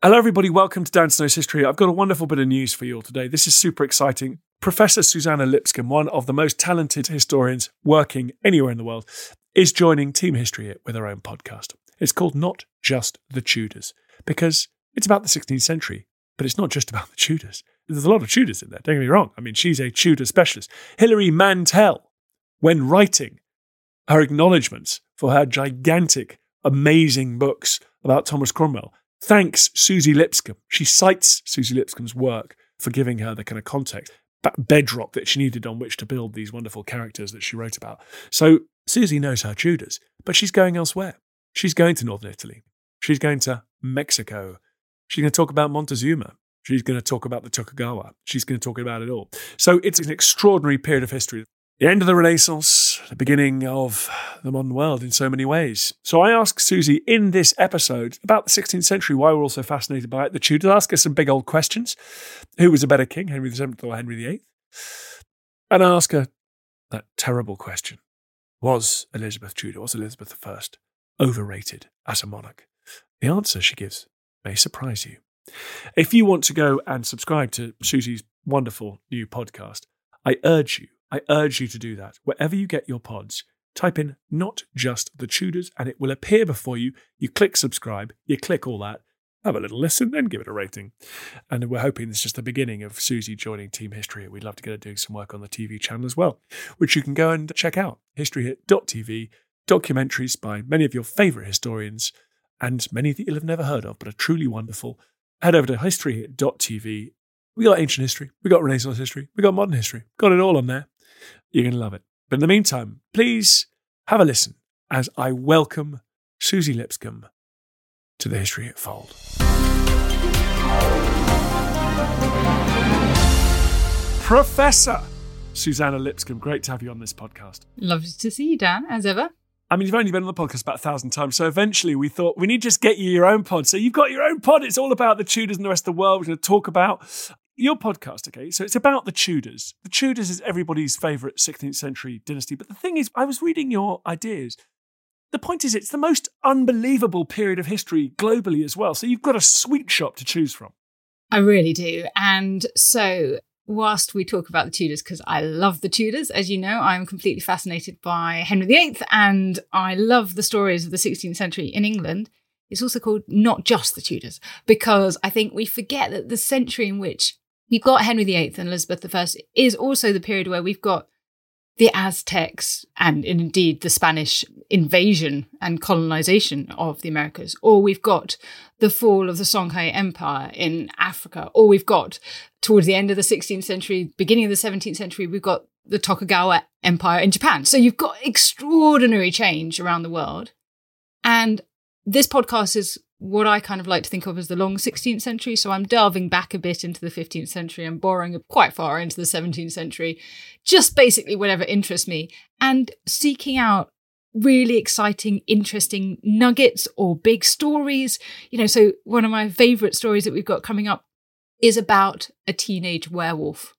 Hello, everybody. Welcome to Dan Snow's History. I've got a wonderful bit of news for you all today. This is super exciting. Professor Suzannah Lipscomb, one of the most talented historians working anywhere in the world, is joining Team History with her own podcast. It's called Not Just the Tudors because it's about the 16th century, but it's not just about the Tudors. There's a lot of Tudors in there, don't get me wrong. I mean, she's a Tudor specialist. Hilary Mantel, when writing her acknowledgements for her gigantic, amazing books about Thomas Cromwell, thanks Susie Lipscomb. She cites Susie Lipscomb's work for giving her the kind of context, that bedrock that she needed on which to build these wonderful characters that she wrote about. So Susie knows her Tudors, but she's going elsewhere. She's going to Northern Italy. She's going to Mexico. She's going to talk about Montezuma. She's going to talk about the Tokugawa. She's going to talk about it all. So it's an extraordinary period of history. The end of the Renaissance, the beginning of the modern world in so many ways. So I asked Susie in this episode about the 16th century, why we're also fascinated by it, the Tudors, ask her some big old questions. Who was a better king, Henry VII or Henry VIII? And I ask her that terrible question. Was Elizabeth Tudor, was Elizabeth I overrated as a monarch? The answer she gives may surprise you. If you want to go and subscribe to Susie's wonderful new podcast, I urge you, I urge you to do that. Wherever you get your pods, type in not just the Tudors and it will appear before you. You click subscribe, you click all that, have a little listen, then give it a rating. And we're hoping is just the beginning of Susie joining Team History. We'd love to get her doing some work on the TV channel as well, which you can go and check out historyhit.tv, documentaries by many of your favourite historians and many that you'll have never heard of, but are truly wonderful. Head over to historyhit.tv. We got ancient history, we got Renaissance history, we got modern history, got it all on there. You're going to love it. But in the meantime, please have a listen as I welcome Susie Lipscomb to the History Hit Fold. Professor Suzannah Lipscomb, great to have you on this podcast. Lovely to see you, Dan, as ever. I mean, you've only been on the podcast about a thousand times, so eventually we thought we need to just get you your own pod. So you've got your own pod. It's all about the Tudors and the rest of the world. We're going to talk about your podcast, okay? So it's about the Tudors. The Tudors is everybody's favourite 16th century dynasty. But the thing is, I was reading your ideas. The point is, it's the most unbelievable period of history globally as well. So you've got a sweet shop to choose from. I really do. And so, whilst we talk about the Tudors, because I love the Tudors, as you know, I'm completely fascinated by Henry VIII and I love the stories of the 16th century in England. It's also called Not Just the Tudors, because I think we forget that the century in which we've got Henry VIII and Elizabeth I is also the period where we've got the Aztecs and indeed the Spanish invasion and colonization of the Americas, or we've got the fall of the Songhai Empire in Africa, or we've got towards the end of the 16th century, beginning of the 17th century, we've got the Tokugawa Empire in Japan. So you've got extraordinary change around the world. And this podcast is what I kind of like to think of as the long 16th century. So I'm delving back a bit into the 15th century and borrowing quite far into the 17th century, just basically whatever interests me, and seeking out really exciting, interesting nuggets or big stories. You know, so one of my favorite stories that we've got coming up is about a teenage werewolf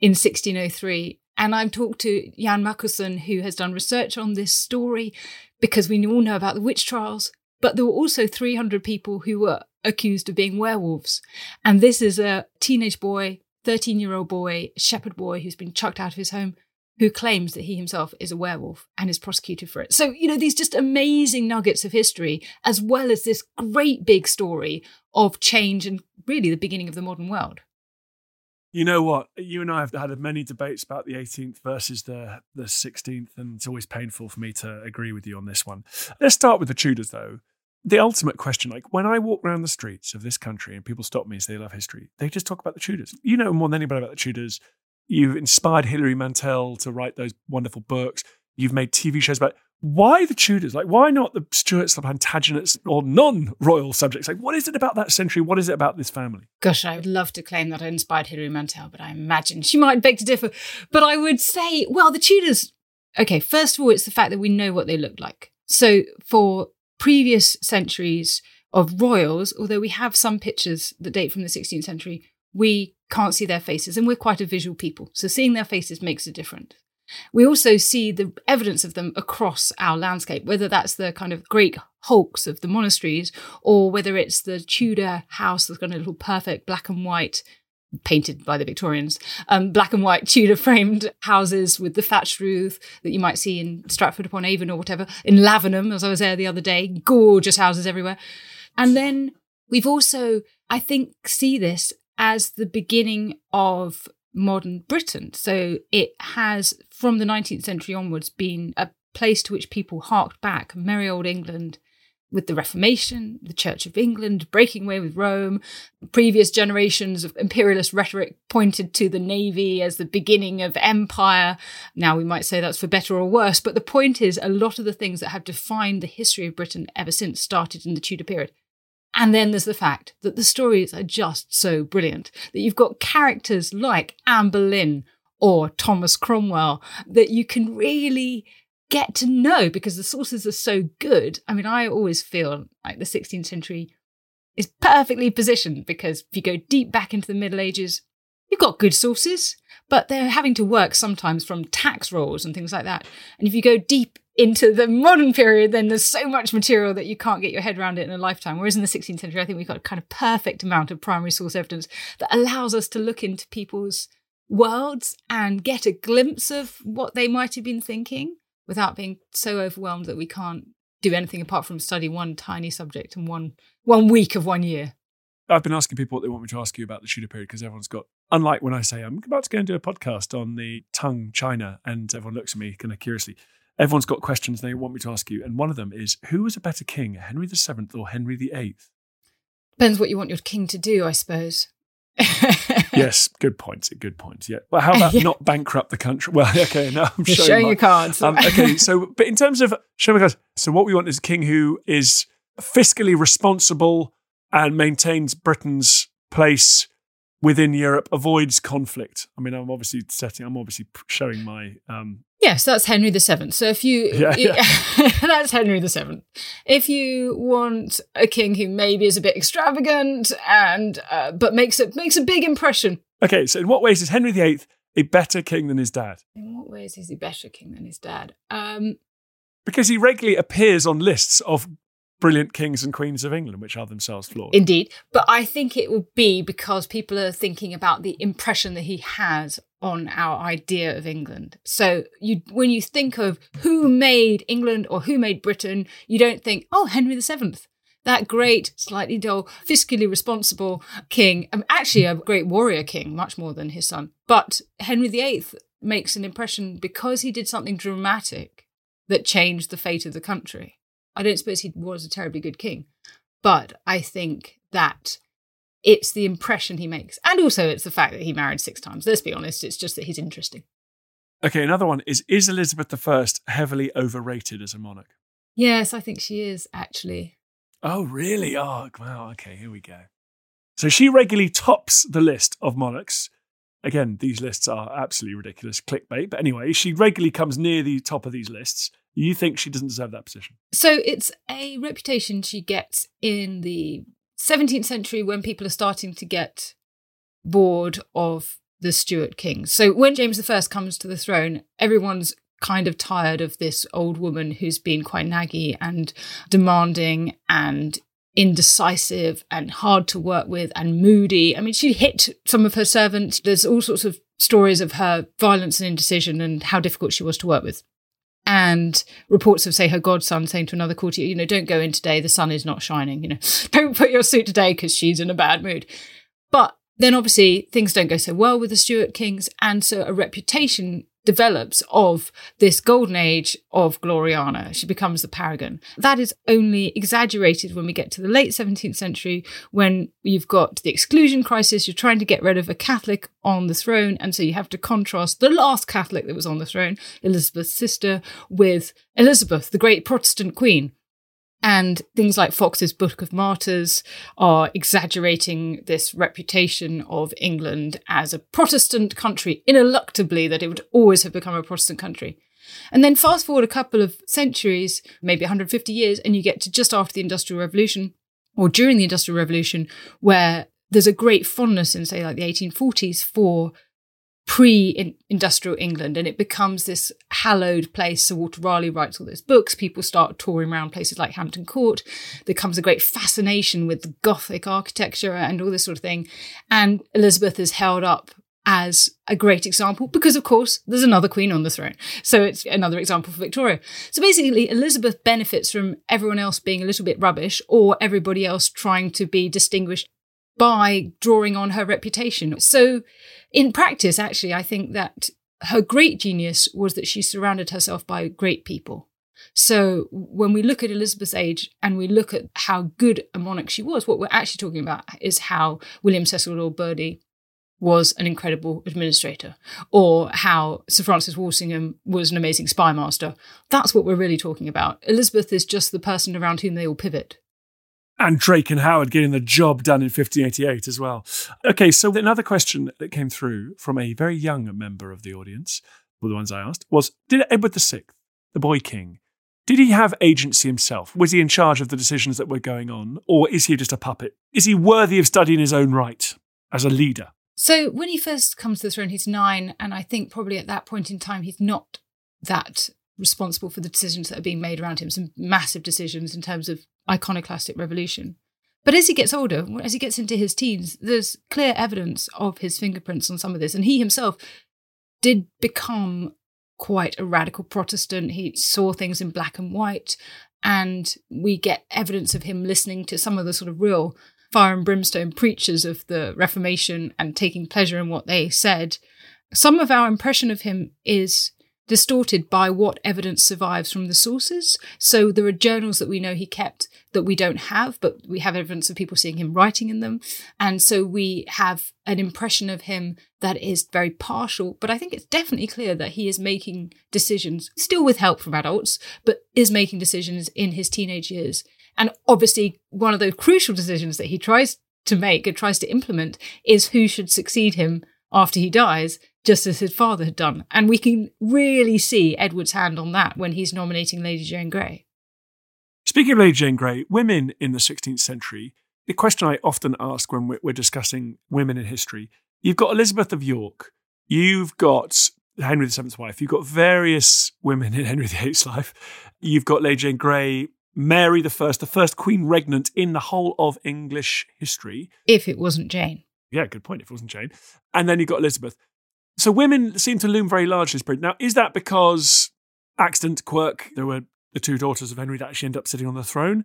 in 1603. And I've talked to Jan Machielsen, who has done research on this story because we all know about the witch trials. But there were also 300 people who were accused of being werewolves. And this is a teenage boy, 13 year old boy, shepherd boy who's been chucked out of his home, who claims that he himself is a werewolf and is prosecuted for it. So, you know, these just amazing nuggets of history, as well as this great big story of change and really the beginning of the modern world. You know what? You and I have had many debates about the 18th versus the, the 16th, and it's always painful for me to agree with you on this one. Let's start with the Tudors, though. The ultimate question like, when I walk around the streets of this country and people stop me and say they love history, they just talk about the Tudors. You know more than anybody about the Tudors. You've inspired Hilary Mantel to write those wonderful books. You've made TV shows about why the Tudors? Like, why not the Stuarts, the Plantagenets, or non royal subjects? Like, what is it about that century? What is it about this family? Gosh, I would love to claim that I inspired Hilary Mantel, but I imagine she might beg to differ. But I would say, well, the Tudors, okay, first of all, it's the fact that we know what they looked like. So for previous centuries of royals, although we have some pictures that date from the 16th century, we can't see their faces, and we're quite a visual people. So seeing their faces makes a difference. We also see the evidence of them across our landscape, whether that's the kind of great hulks of the monasteries or whether it's the Tudor house that's got a little perfect black and white painted by the Victorians, um, black and white Tudor framed houses with the thatched roof that you might see in Stratford upon Avon or whatever, in Lavenham, as I was there the other day, gorgeous houses everywhere. And then we've also, I think, see this as the beginning of modern Britain. So it has, from the 19th century onwards, been a place to which people harked back, merry old England, with the Reformation, the Church of England breaking away with Rome. Previous generations of imperialist rhetoric pointed to the navy as the beginning of empire. Now we might say that's for better or worse, but the point is a lot of the things that have defined the history of Britain ever since started in the Tudor period. And then there's the fact that the stories are just so brilliant that you've got characters like Anne Boleyn or Thomas Cromwell that you can really get to know because the sources are so good. I mean, I always feel like the 16th century is perfectly positioned because if you go deep back into the Middle Ages, you've got good sources, but they're having to work sometimes from tax rolls and things like that. And if you go deep into the modern period, then there's so much material that you can't get your head around it in a lifetime. Whereas in the 16th century, I think we've got a kind of perfect amount of primary source evidence that allows us to look into people's worlds and get a glimpse of what they might have been thinking without being so overwhelmed that we can't do anything apart from study one tiny subject in one one week of one year. I've been asking people what they want me to ask you about the Tudor period because everyone's got, unlike when I say I'm about to go and do a podcast on the Tang China, and everyone looks at me kind of curiously. Everyone's got questions they want me to ask you, and one of them is who was a better king, Henry VII or Henry VIII? Depends what you want your king to do, I suppose. yes, good points. Good points. Yeah. Well, how about yeah. not bankrupt the country? Well, okay. Now I'm showing, showing my, your cards. Um, okay. So, but in terms of showing cards, so what we want is a king who is fiscally responsible and maintains Britain's place within Europe, avoids conflict. I mean, I'm obviously setting. I'm obviously showing my um, Yes, that's Henry VII. So if you, yeah, yeah. that's Henry VII. If you want a king who maybe is a bit extravagant and uh, but makes a makes a big impression. Okay, so in what ways is Henry VIII a better king than his dad? In what ways is he better king than his dad? Um, because he regularly appears on lists of brilliant kings and queens of England, which are themselves flawed. Indeed. But I think it will be because people are thinking about the impression that he has on our idea of England. So you when you think of who made England or who made Britain, you don't think, oh, Henry VII. That great, slightly dull, fiscally responsible king, um, actually a great warrior king, much more than his son. But Henry VIII makes an impression because he did something dramatic that changed the fate of the country. I don't suppose he was a terribly good king, but I think that it's the impression he makes. And also it's the fact that he married six times. Let's be honest, it's just that he's interesting. Okay, another one is Is Elizabeth I heavily overrated as a monarch? Yes, I think she is, actually. Oh, really? Oh, wow. Okay, here we go. So she regularly tops the list of monarchs. Again, these lists are absolutely ridiculous clickbait. But anyway, she regularly comes near the top of these lists. You think she doesn't deserve that position? So it's a reputation she gets in the 17th century when people are starting to get bored of the Stuart kings. So when James I comes to the throne, everyone's kind of tired of this old woman who's been quite naggy and demanding and indecisive and hard to work with and moody. I mean, she hit some of her servants. There's all sorts of stories of her violence and indecision and how difficult she was to work with and reports of say her godson saying to another courtier you know don't go in today. The sun is not shining you know. Don't put your suit today because she's in a bad mood. But then obviously things don't go so well with the stuart kings and so a reputation develops of this golden age of Gloriana. She becomes the paragon. That is only exaggerated when we get to the late 17th century, when you've got the exclusion crisis. You're trying to get rid of a Catholic on the throne. And so you have to contrast the last Catholic that was on the throne, Elizabeth's sister, with Elizabeth, the great Protestant queen. And things like Foxe's Book of Martyrs are exaggerating this reputation of England as a Protestant country, ineluctably that it would always have become a Protestant country. And then fast forward a couple of centuries, maybe 150 years, and you get to just after the Industrial Revolution or during the Industrial Revolution, where there's a great fondness in, say, like the 1840s for pre-industrial England, and it becomes this hallowed place. So Walter Raleigh writes all those books. People start touring around places like Hampton Court. There comes a great fascination with Gothic architecture and all this sort of thing. And Elizabeth is held up as a great example because, of course, there's another queen on the throne. So it's another example for Victoria. So basically, Elizabeth benefits from everyone else being a little bit rubbish or everybody else trying to be distinguished by drawing on her reputation. So, in practice, actually, I think that her great genius was that she surrounded herself by great people. So, when we look at Elizabeth's age and we look at how good a monarch she was, what we're actually talking about is how William Cecil Lord Burghley was an incredible administrator, or how Sir Francis Walsingham was an amazing spy master. That's what we're really talking about. Elizabeth is just the person around whom they all pivot and Drake and Howard getting the job done in 1588 as well. Okay, so another question that came through from a very young member of the audience, were the ones I asked, was Did Edward VI, the boy king, did he have agency himself? Was he in charge of the decisions that were going on? Or is he just a puppet? Is he worthy of studying his own right as a leader? So when he first comes to the throne, he's nine, and I think probably at that point in time, he's not that responsible for the decisions that are being made around him, some massive decisions in terms of iconoclastic revolution. But as he gets older, as he gets into his teens, there's clear evidence of his fingerprints on some of this. And he himself did become quite a radical Protestant. He saw things in black and white. And we get evidence of him listening to some of the sort of real fire and brimstone preachers of the Reformation and taking pleasure in what they said. Some of our impression of him is distorted by what evidence survives from the sources. So there are journals that we know he kept that we don't have, but we have evidence of people seeing him writing in them. And so we have an impression of him that is very partial. But I think it's definitely clear that he is making decisions, still with help from adults, but is making decisions in his teenage years. And obviously, one of the crucial decisions that he tries to make and tries to implement is who should succeed him after he dies just as his father had done. And we can really see Edward's hand on that when he's nominating Lady Jane Grey. Speaking of Lady Jane Grey, women in the 16th century, the question I often ask when we're discussing women in history, you've got Elizabeth of York, you've got Henry VII's wife, you've got various women in Henry VIII's life, you've got Lady Jane Grey, Mary the First, the first queen regnant in the whole of English history. If it wasn't Jane. Yeah, good point. If it wasn't Jane. And then you've got Elizabeth. So women seem to loom very large in this period. Now, is that because accident, quirk, there were the two daughters of Henry that actually end up sitting on the throne?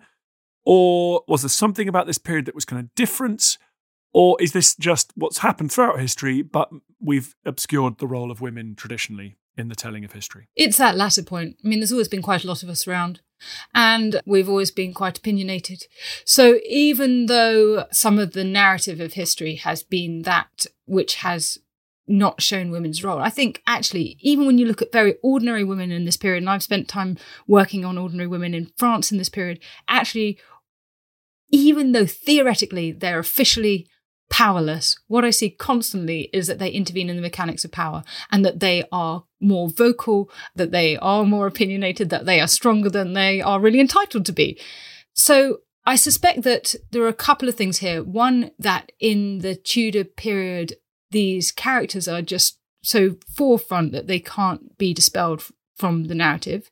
Or was there something about this period that was kind of different? Or is this just what's happened throughout history, but we've obscured the role of women traditionally in the telling of history? It's that latter point. I mean, there's always been quite a lot of us around, and we've always been quite opinionated. So even though some of the narrative of history has been that which has not shown women's role. I think actually, even when you look at very ordinary women in this period, and I've spent time working on ordinary women in France in this period, actually, even though theoretically they're officially powerless, what I see constantly is that they intervene in the mechanics of power and that they are more vocal, that they are more opinionated, that they are stronger than they are really entitled to be. So I suspect that there are a couple of things here. One, that in the Tudor period, these characters are just so forefront that they can't be dispelled from the narrative.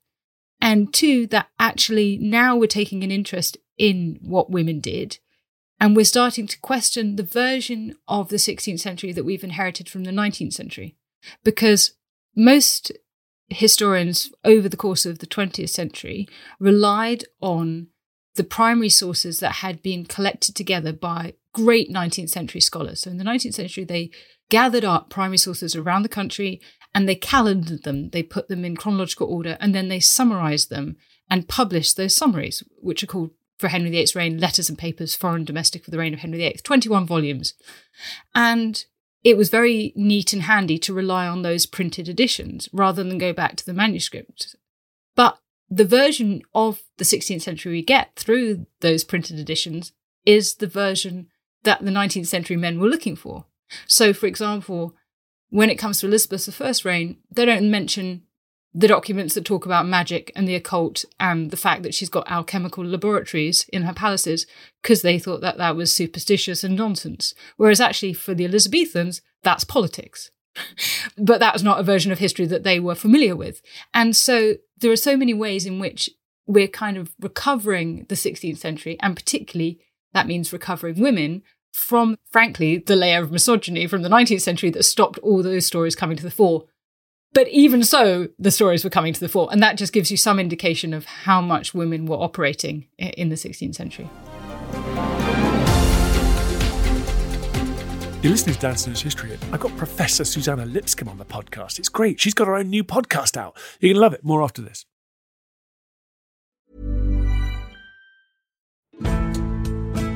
And two, that actually now we're taking an interest in what women did. And we're starting to question the version of the 16th century that we've inherited from the 19th century. Because most historians over the course of the 20th century relied on the primary sources that had been collected together by great 19th century scholars. So in the 19th century, they gathered up primary sources around the country and they calendared them. They put them in chronological order and then they summarized them and published those summaries, which are called for Henry VIII's reign, Letters and Papers, Foreign Domestic for the Reign of Henry VIII, 21 volumes. And it was very neat and handy to rely on those printed editions rather than go back to the manuscript. But the version of the 16th century we get through those printed editions is the version that the 19th century men were looking for. So, for example, when it comes to Elizabeth I's reign, they don't mention the documents that talk about magic and the occult and the fact that she's got alchemical laboratories in her palaces because they thought that that was superstitious and nonsense. Whereas actually, for the Elizabethans, that's politics. but that was not a version of history that they were familiar with. And so there are so many ways in which we're kind of recovering the 16th century, and particularly that means recovering women from, frankly, the layer of misogyny from the 19th century that stopped all those stories coming to the fore. But even so, the stories were coming to the fore. And that just gives you some indication of how much women were operating in the 16th century. You're listening to Dan Snow's History. I've got Professor Suzannah Lipscomb on the podcast. It's great. She's got her own new podcast out. You're going to love it. More after this.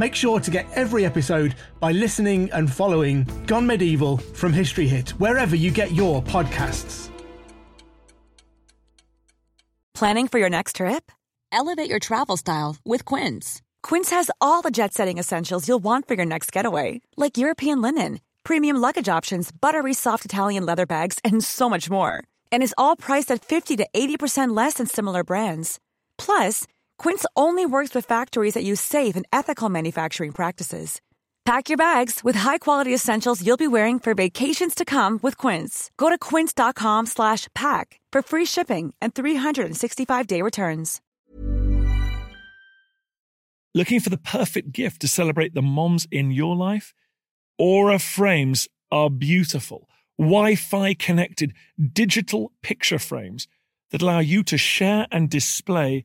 Make sure to get every episode by listening and following Gone Medieval from History Hit, wherever you get your podcasts. Planning for your next trip? Elevate your travel style with Quince. Quince has all the jet setting essentials you'll want for your next getaway, like European linen, premium luggage options, buttery soft Italian leather bags, and so much more. And is all priced at 50 to 80% less than similar brands. Plus, Quince only works with factories that use safe and ethical manufacturing practices. Pack your bags with high-quality essentials you'll be wearing for vacations to come with Quince. Go to quince.com/pack for free shipping and 365-day returns. Looking for the perfect gift to celebrate the moms in your life? Aura frames are beautiful, Wi Fi connected digital picture frames that allow you to share and display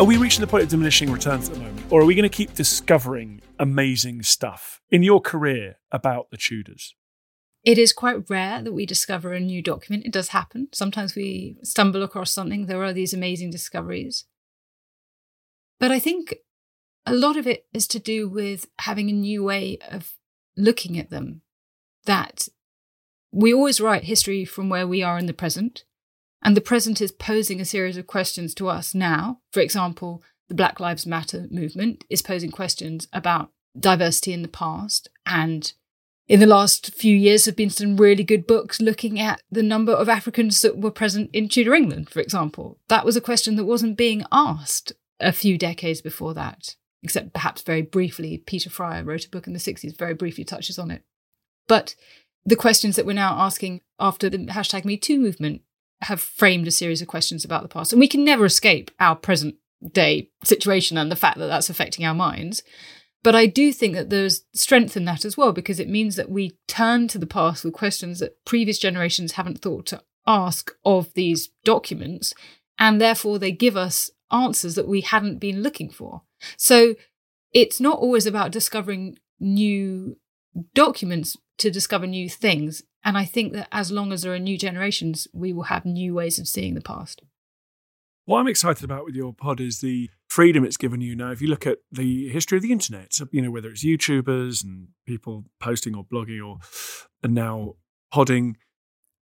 Are we reaching the point of diminishing returns at the moment? Or are we going to keep discovering amazing stuff in your career about the Tudors? It is quite rare that we discover a new document. It does happen. Sometimes we stumble across something. There are these amazing discoveries. But I think a lot of it is to do with having a new way of looking at them. That we always write history from where we are in the present. And the present is posing a series of questions to us now. For example, the Black Lives Matter movement is posing questions about diversity in the past and in the last few years there have been some really good books looking at the number of Africans that were present in Tudor England, for example. That was a question that wasn't being asked a few decades before that, except perhaps very briefly. Peter Fryer wrote a book in the 60s, very briefly touches on it. But the questions that we're now asking after the hashtag MeToo movement have framed a series of questions about the past. And we can never escape our present day situation and the fact that that's affecting our minds. But I do think that there's strength in that as well, because it means that we turn to the past with questions that previous generations haven't thought to ask of these documents. And therefore, they give us answers that we hadn't been looking for. So it's not always about discovering new documents to discover new things. And I think that as long as there are new generations, we will have new ways of seeing the past. What I'm excited about with your pod is the freedom it's given you now. If you look at the history of the internet, you know, whether it's YouTubers and people posting or blogging or and now podding,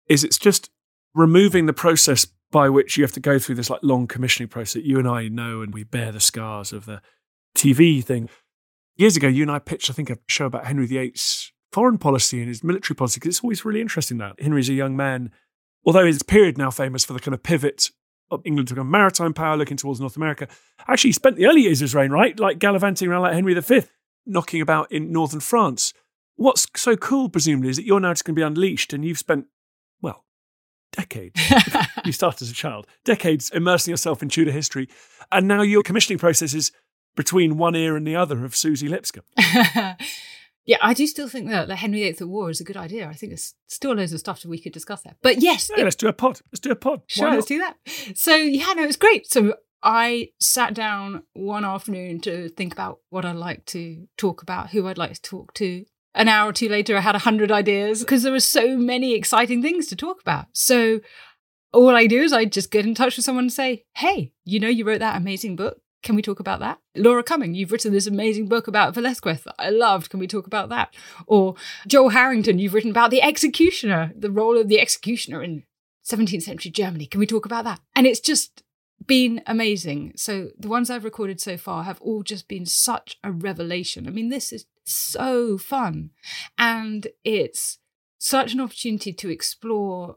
is it's just removing the process by which you have to go through this like long commissioning process that you and I know and we bear the scars of the TV thing. Years ago, you and I pitched, I think, a show about Henry VIII's foreign policy and his military policy because it's always really interesting that Henry's a young man, although his period now famous for the kind of pivot of England to become maritime power, looking towards North America. Actually, spent the early years of his reign, right, like gallivanting around like Henry V, knocking about in northern France. What's so cool, presumably, is that you're now just going to be unleashed, and you've spent well decades. you started as a child, decades immersing yourself in Tudor history, and now your commissioning process is between one ear and the other of Susie Lipscomb. Yeah, I do still think that the Henry VIII at War is a good idea. I think there's still loads of stuff that we could discuss there. But yes, yeah, it, let's do a pod. Let's do a pod. Sure, let's do that. So yeah, no, it was great. So I sat down one afternoon to think about what I'd like to talk about, who I'd like to talk to. An hour or two later, I had a hundred ideas because there were so many exciting things to talk about. So all I do is I just get in touch with someone and say, "Hey, you know, you wrote that amazing book. Can we talk about that? Laura Cumming, you've written this amazing book about Velazquez that I loved. Can we talk about that? Or Joel Harrington, you've written about the executioner, the role of the executioner in 17th century Germany. Can we talk about that? And it's just been amazing. So the ones I've recorded so far have all just been such a revelation. I mean, this is so fun. And it's such an opportunity to explore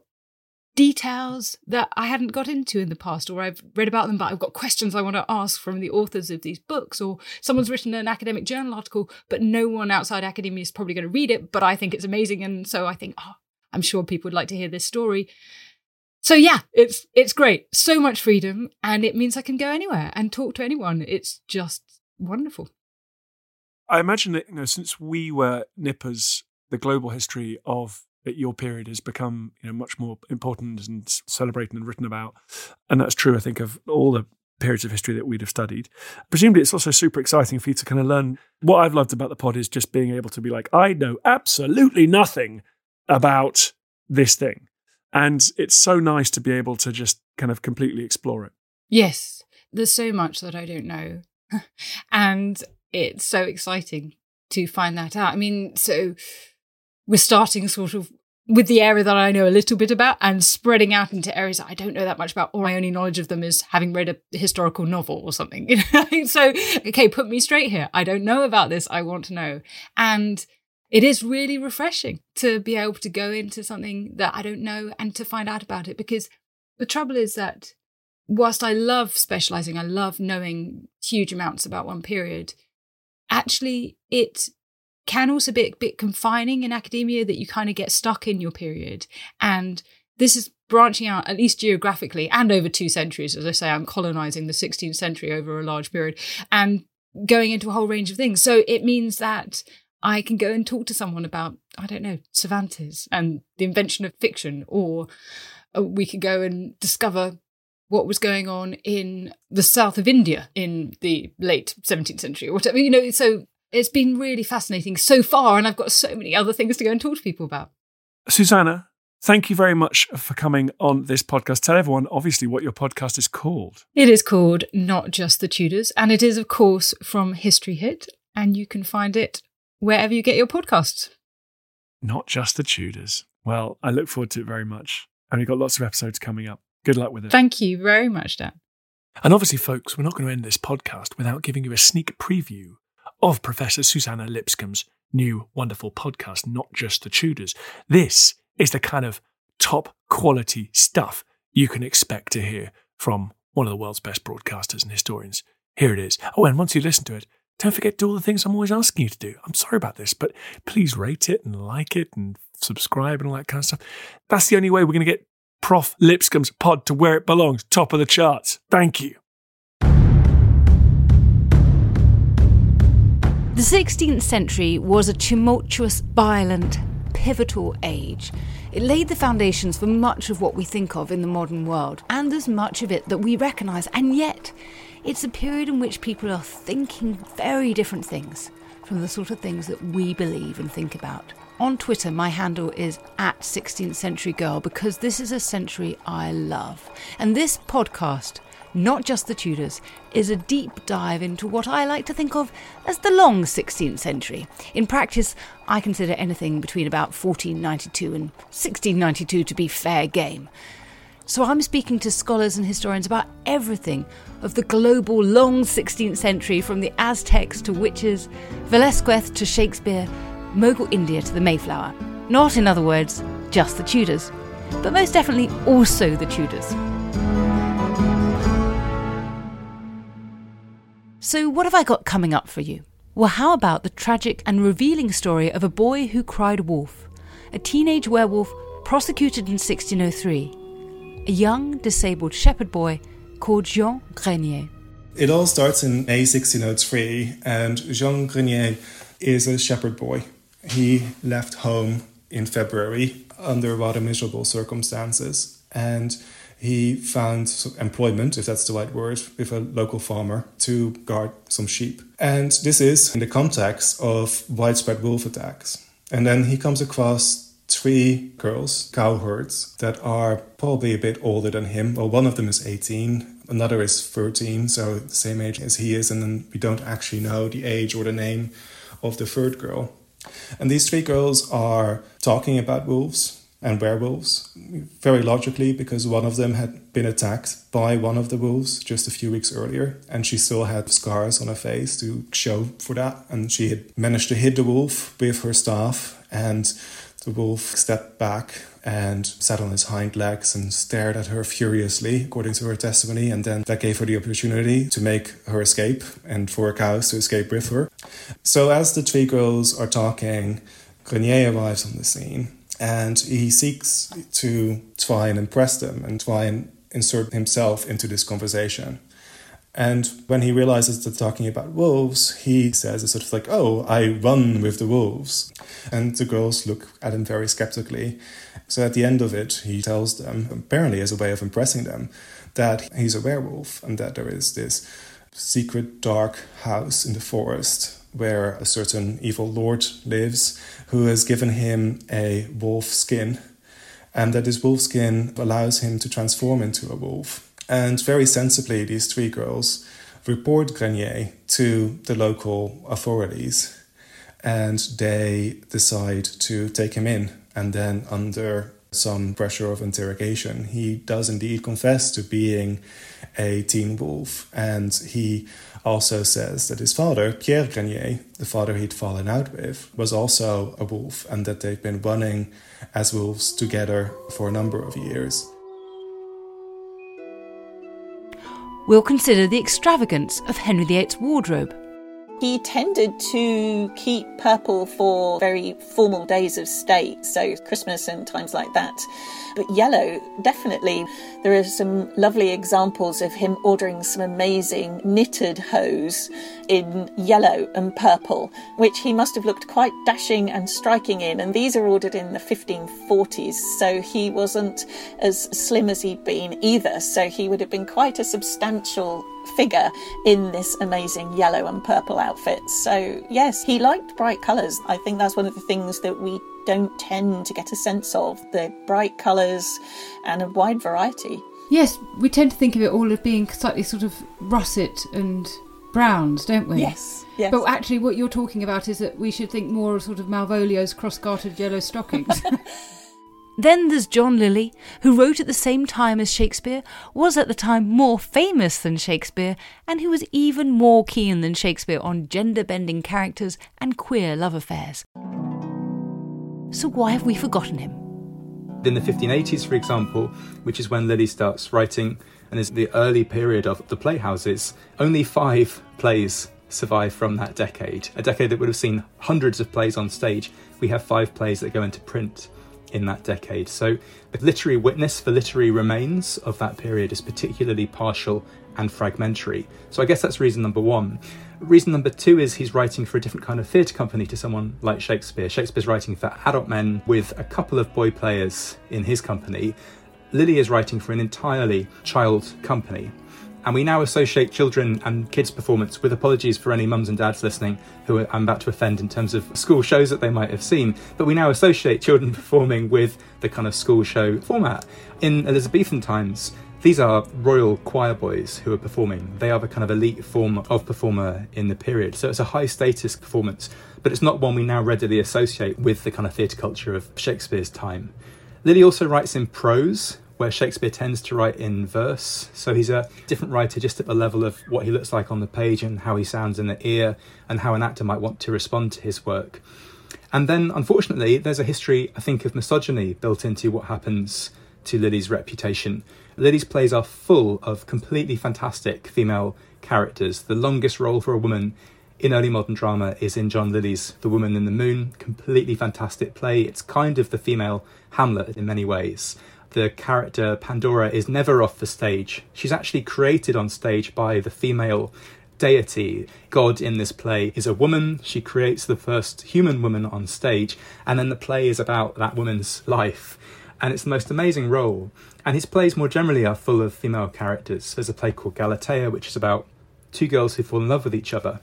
details that I hadn't got into in the past, or I've read about them, but I've got questions I want to ask from the authors of these books, or someone's written an academic journal article, but no one outside academia is probably going to read it, but I think it's amazing. And so I think, oh, I'm sure people would like to hear this story. So yeah, it's it's great. So much freedom, and it means I can go anywhere and talk to anyone. It's just wonderful. I imagine that you know, since we were nippers, the global history of at your period has become you know much more important and celebrated and written about, and that's true. I think of all the periods of history that we'd have studied. Presumably, it's also super exciting for you to kind of learn. What I've loved about the pod is just being able to be like, I know absolutely nothing about this thing, and it's so nice to be able to just kind of completely explore it. Yes, there's so much that I don't know, and it's so exciting to find that out. I mean, so we're starting sort of with the area that I know a little bit about and spreading out into areas that I don't know that much about, or my only knowledge of them is having read a historical novel or something. so, okay, put me straight here. I don't know about this. I want to know. And it is really refreshing to be able to go into something that I don't know and to find out about it because the trouble is that whilst I love specializing, I love knowing huge amounts about one period, actually, it can also be a bit confining in academia that you kind of get stuck in your period. And this is branching out, at least geographically, and over two centuries. As I say, I'm colonizing the 16th century over a large period and going into a whole range of things. So it means that I can go and talk to someone about, I don't know, Cervantes and the invention of fiction, or uh, we could go and discover what was going on in the south of India in the late 17th century or whatever. You know, so it's been really fascinating so far, and I've got so many other things to go and talk to people about. Suzannah, thank you very much for coming on this podcast. Tell everyone, obviously, what your podcast is called. It is called Not Just the Tudors, and it is, of course, from History Hit, and you can find it wherever you get your podcasts. Not Just the Tudors. Well, I look forward to it very much. And we've got lots of episodes coming up. Good luck with it. Thank you very much, Dan. And obviously, folks, we're not going to end this podcast without giving you a sneak preview of Professor Suzannah Lipscomb's new wonderful podcast, Not Just the Tudors. This is the kind of top quality stuff you can expect to hear from one of the world's best broadcasters and historians. Here it is. Oh, and once you listen to it, don't forget to do all the things I'm always asking you to do. I'm sorry about this, but please rate it and like it and subscribe and all that kind of stuff. That's the only way we're going to get Prof. Lipscomb's pod to where it belongs, top of the charts. Thank you. The 16th century was a tumultuous, violent, pivotal age. It laid the foundations for much of what we think of in the modern world, and there's much of it that we recognise, and yet it's a period in which people are thinking very different things from the sort of things that we believe and think about. On Twitter, my handle is at 16th Century Girl because this is a century I love. And this podcast, not just the Tudors, is a deep dive into what I like to think of as the long 16th century. In practice, I consider anything between about 1492 and 1692 to be fair game. So I'm speaking to scholars and historians about everything of the global long 16th century from the Aztecs to witches, Velasquez to Shakespeare, Mughal India to the Mayflower. Not, in other words, just the Tudors, but most definitely also the Tudors. So, what have I got coming up for you? Well, how about the tragic and revealing story of a boy who cried wolf, a teenage werewolf prosecuted in 1603, a young disabled shepherd boy called Jean Grenier. It all starts in May 1603, and Jean Grenier is a shepherd boy. He left home in February under rather miserable circumstances, and he found employment, if that's the right word, with a local farmer to guard some sheep. And this is in the context of widespread wolf attacks. And then he comes across three girls, cowherds, that are probably a bit older than him. Well, one of them is 18, another is 13, so the same age as he is, and then we don't actually know the age or the name of the third girl. And these three girls are talking about wolves and werewolves, very logically, because one of them had been attacked by one of the wolves just a few weeks earlier, and she still had scars on her face to show for that. And she had managed to hit the wolf with her staff, and the wolf stepped back and sat on his hind legs and stared at her furiously, according to her testimony. And then that gave her the opportunity to make her escape and for cows to escape with her. So, as the three girls are talking, Grenier arrives on the scene and he seeks to try and impress them and try and insert himself into this conversation. And when he realizes they're talking about wolves, he says it's sort of like, oh, I run with the wolves. And the girls look at him very skeptically. So at the end of it, he tells them, apparently as a way of impressing them, that he's a werewolf and that there is this secret dark house in the forest where a certain evil lord lives who has given him a wolf skin, and that this wolf skin allows him to transform into a wolf. And very sensibly, these three girls report Grenier to the local authorities, and they decide to take him in. And then, under some pressure of interrogation, he does indeed confess to being a teen wolf, and he also says that his father, Pierre Grenier, the father he'd fallen out with, was also a wolf and that they've been running as wolves together for a number of years. We'll consider the extravagance of Henry VIII's wardrobe. He tended to keep purple for very formal days of state, so Christmas and times like that. But yellow, definitely. There are some lovely examples of him ordering some amazing knitted hose in yellow and purple, which he must have looked quite dashing and striking in. And these are ordered in the 1540s, so he wasn't as slim as he'd been either. So he would have been quite a substantial figure in this amazing yellow and purple outfit. So, yes, he liked bright colours. I think that's one of the things that we don't tend to get a sense of the bright colours and a wide variety. Yes, we tend to think of it all as being slightly sort of russet and browns, don't we? Yes, yes. But actually, what you're talking about is that we should think more of sort of Malvolio's cross-gartered yellow stockings. Then there's John Lyly, who wrote at the same time as Shakespeare, was at the time more famous than Shakespeare, and who was even more keen than Shakespeare on gender bending characters and queer love affairs. So why have we forgotten him? In the 1580s, for example, which is when Lyly starts writing and is the early period of the playhouses, only five plays survive from that decade. A decade that would have seen hundreds of plays on stage. We have five plays that go into print. In that decade. So the literary witness for literary remains of that period is particularly partial and fragmentary. So I guess that's reason number one. Reason number two is he's writing for a different kind of theatre company to someone like Shakespeare. Shakespeare's writing for adult men with a couple of boy players in his company. Lyly is writing for an entirely child company. And we now associate children and kids' performance with apologies for any mums and dads listening who I'm about to offend in terms of school shows that they might have seen. But we now associate children performing with the kind of school show format. In Elizabethan times, these are royal choir boys who are performing. They are the kind of elite form of performer in the period. So it's a high status performance, but it's not one we now readily associate with the kind of theatre culture of Shakespeare's time. Lyly also writes in prose, where Shakespeare tends to write in verse. So he's a different writer just at the level of what he looks like on the page and how he sounds in the ear and how an actor might want to respond to his work. And then, unfortunately, there's a history, I think, of misogyny built into what happens to Lyly's reputation. Lyly's plays are full of completely fantastic female characters. The longest role for a woman in early modern drama is in John Lyly's The Woman in the Moon. Completely fantastic play. It's kind of the female Hamlet in many ways. The character Pandora is never off the stage. She's actually created on stage by the female deity. God in this play is a woman. She creates the first human woman on stage, and then the play is about that woman's life and it's the most amazing role. And his plays more generally are full of female characters. There's a play called Galatea, which is about two girls who fall in love with each other.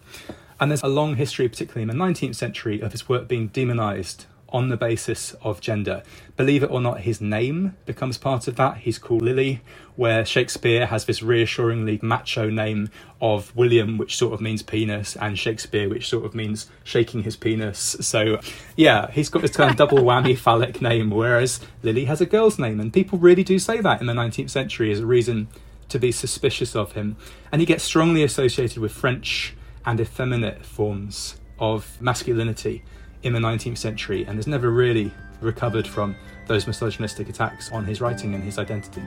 And there's a long history, particularly in the 19th century, of his work being demonized on the basis of gender. Believe it or not, his name becomes part of that. He's called Lyly, where Shakespeare has this reassuringly macho name of William, which sort of means penis, and Shakespeare, which sort of means shaking his penis. So, yeah, he's got this kind of double whammy phallic name, whereas Lyly has a girl's name, and people really do say that in the 19th century as a reason to be suspicious of him. And he gets strongly associated with French and effeminate forms of masculinity in the 19th century and has never really recovered from those misogynistic attacks on his writing and his identity.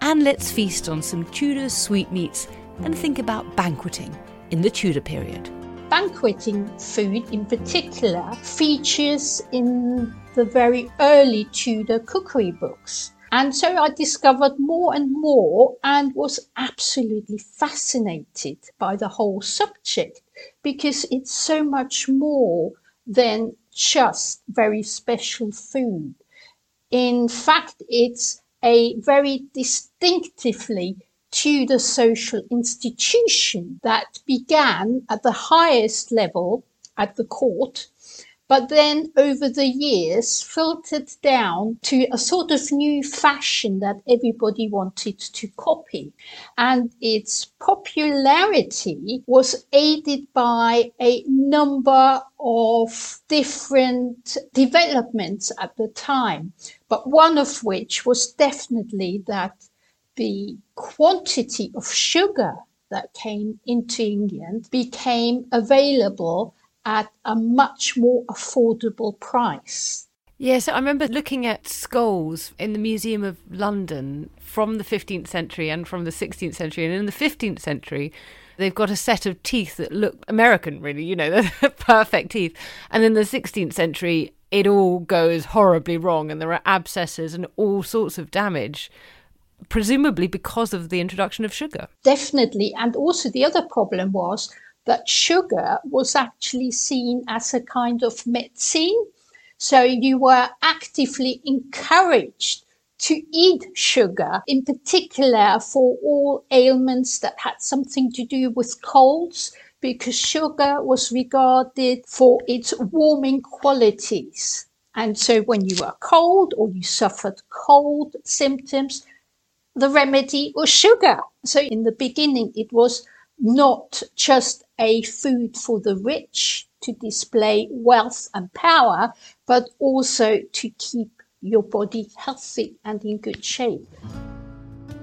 And let's feast on some Tudor sweetmeats and think about banqueting in the Tudor period. Banqueting food, in particular, features in the very early Tudor cookery books. And so I discovered more and more and was absolutely fascinated by the whole subject because it's so much more than just very special food. In fact, it's a very distinctively Tudor social institution that began at the highest level at the court but then over the years filtered down to a sort of new fashion that everybody wanted to copy. And its popularity was aided by a number of different developments at the time, but one of which was definitely that the quantity of sugar that came into England became available at a much more affordable price. Yes, I remember looking at skulls in the Museum of London from the 15th century and from the 16th century. And in the 15th century, they've got a set of teeth that look American, really, you know, they're perfect teeth. And in the 16th century, it all goes horribly wrong and there are abscesses and all sorts of damage presumably because of the introduction of sugar. Definitely. And also, the other problem was that sugar was actually seen as a kind of medicine. So you were actively encouraged to eat sugar, in particular for all ailments that had something to do with colds, because sugar was regarded for its warming qualities. And so when you were cold or you suffered cold symptoms, the remedy was sugar. So in the beginning, it was not just a food for the rich to display wealth and power, but also to keep your body healthy and in good shape.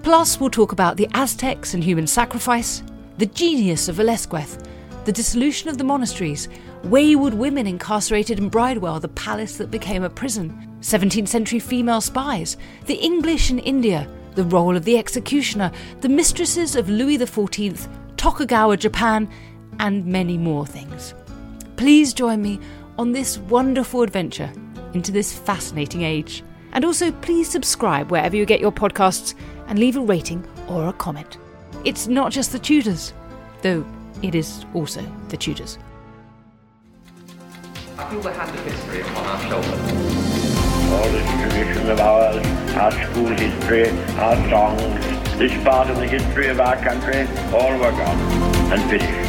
Plus, we'll talk about the Aztecs and human sacrifice, the genius of Velazquez, the dissolution of the monasteries, wayward women incarcerated in Bridewell, the palace that became a prison, 17th century female spies, the English in India, the role of the executioner, the mistresses of Louis XIV, Tokugawa Japan, and many more things. Please join me on this wonderful adventure into this fascinating age. And also, please subscribe wherever you get your podcasts and leave a rating or a comment. It's not just the Tudors, though it is also the Tudors. I feel the hand of history upon our shoulders. All this tradition of ours, our school history, our songs, this part of the history of our country, all were gone and finished.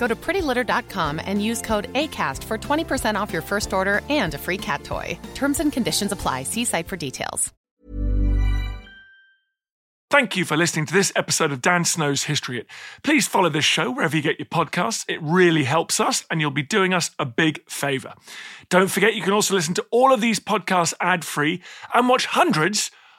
Go to prettylitter.com and use code ACAST for 20% off your first order and a free cat toy. Terms and conditions apply. See site for details. Thank you for listening to this episode of Dan Snow's History Hit. Please follow this show wherever you get your podcasts. It really helps us, and you'll be doing us a big favour. Don't forget, you can also listen to all of these podcasts ad free and watch hundreds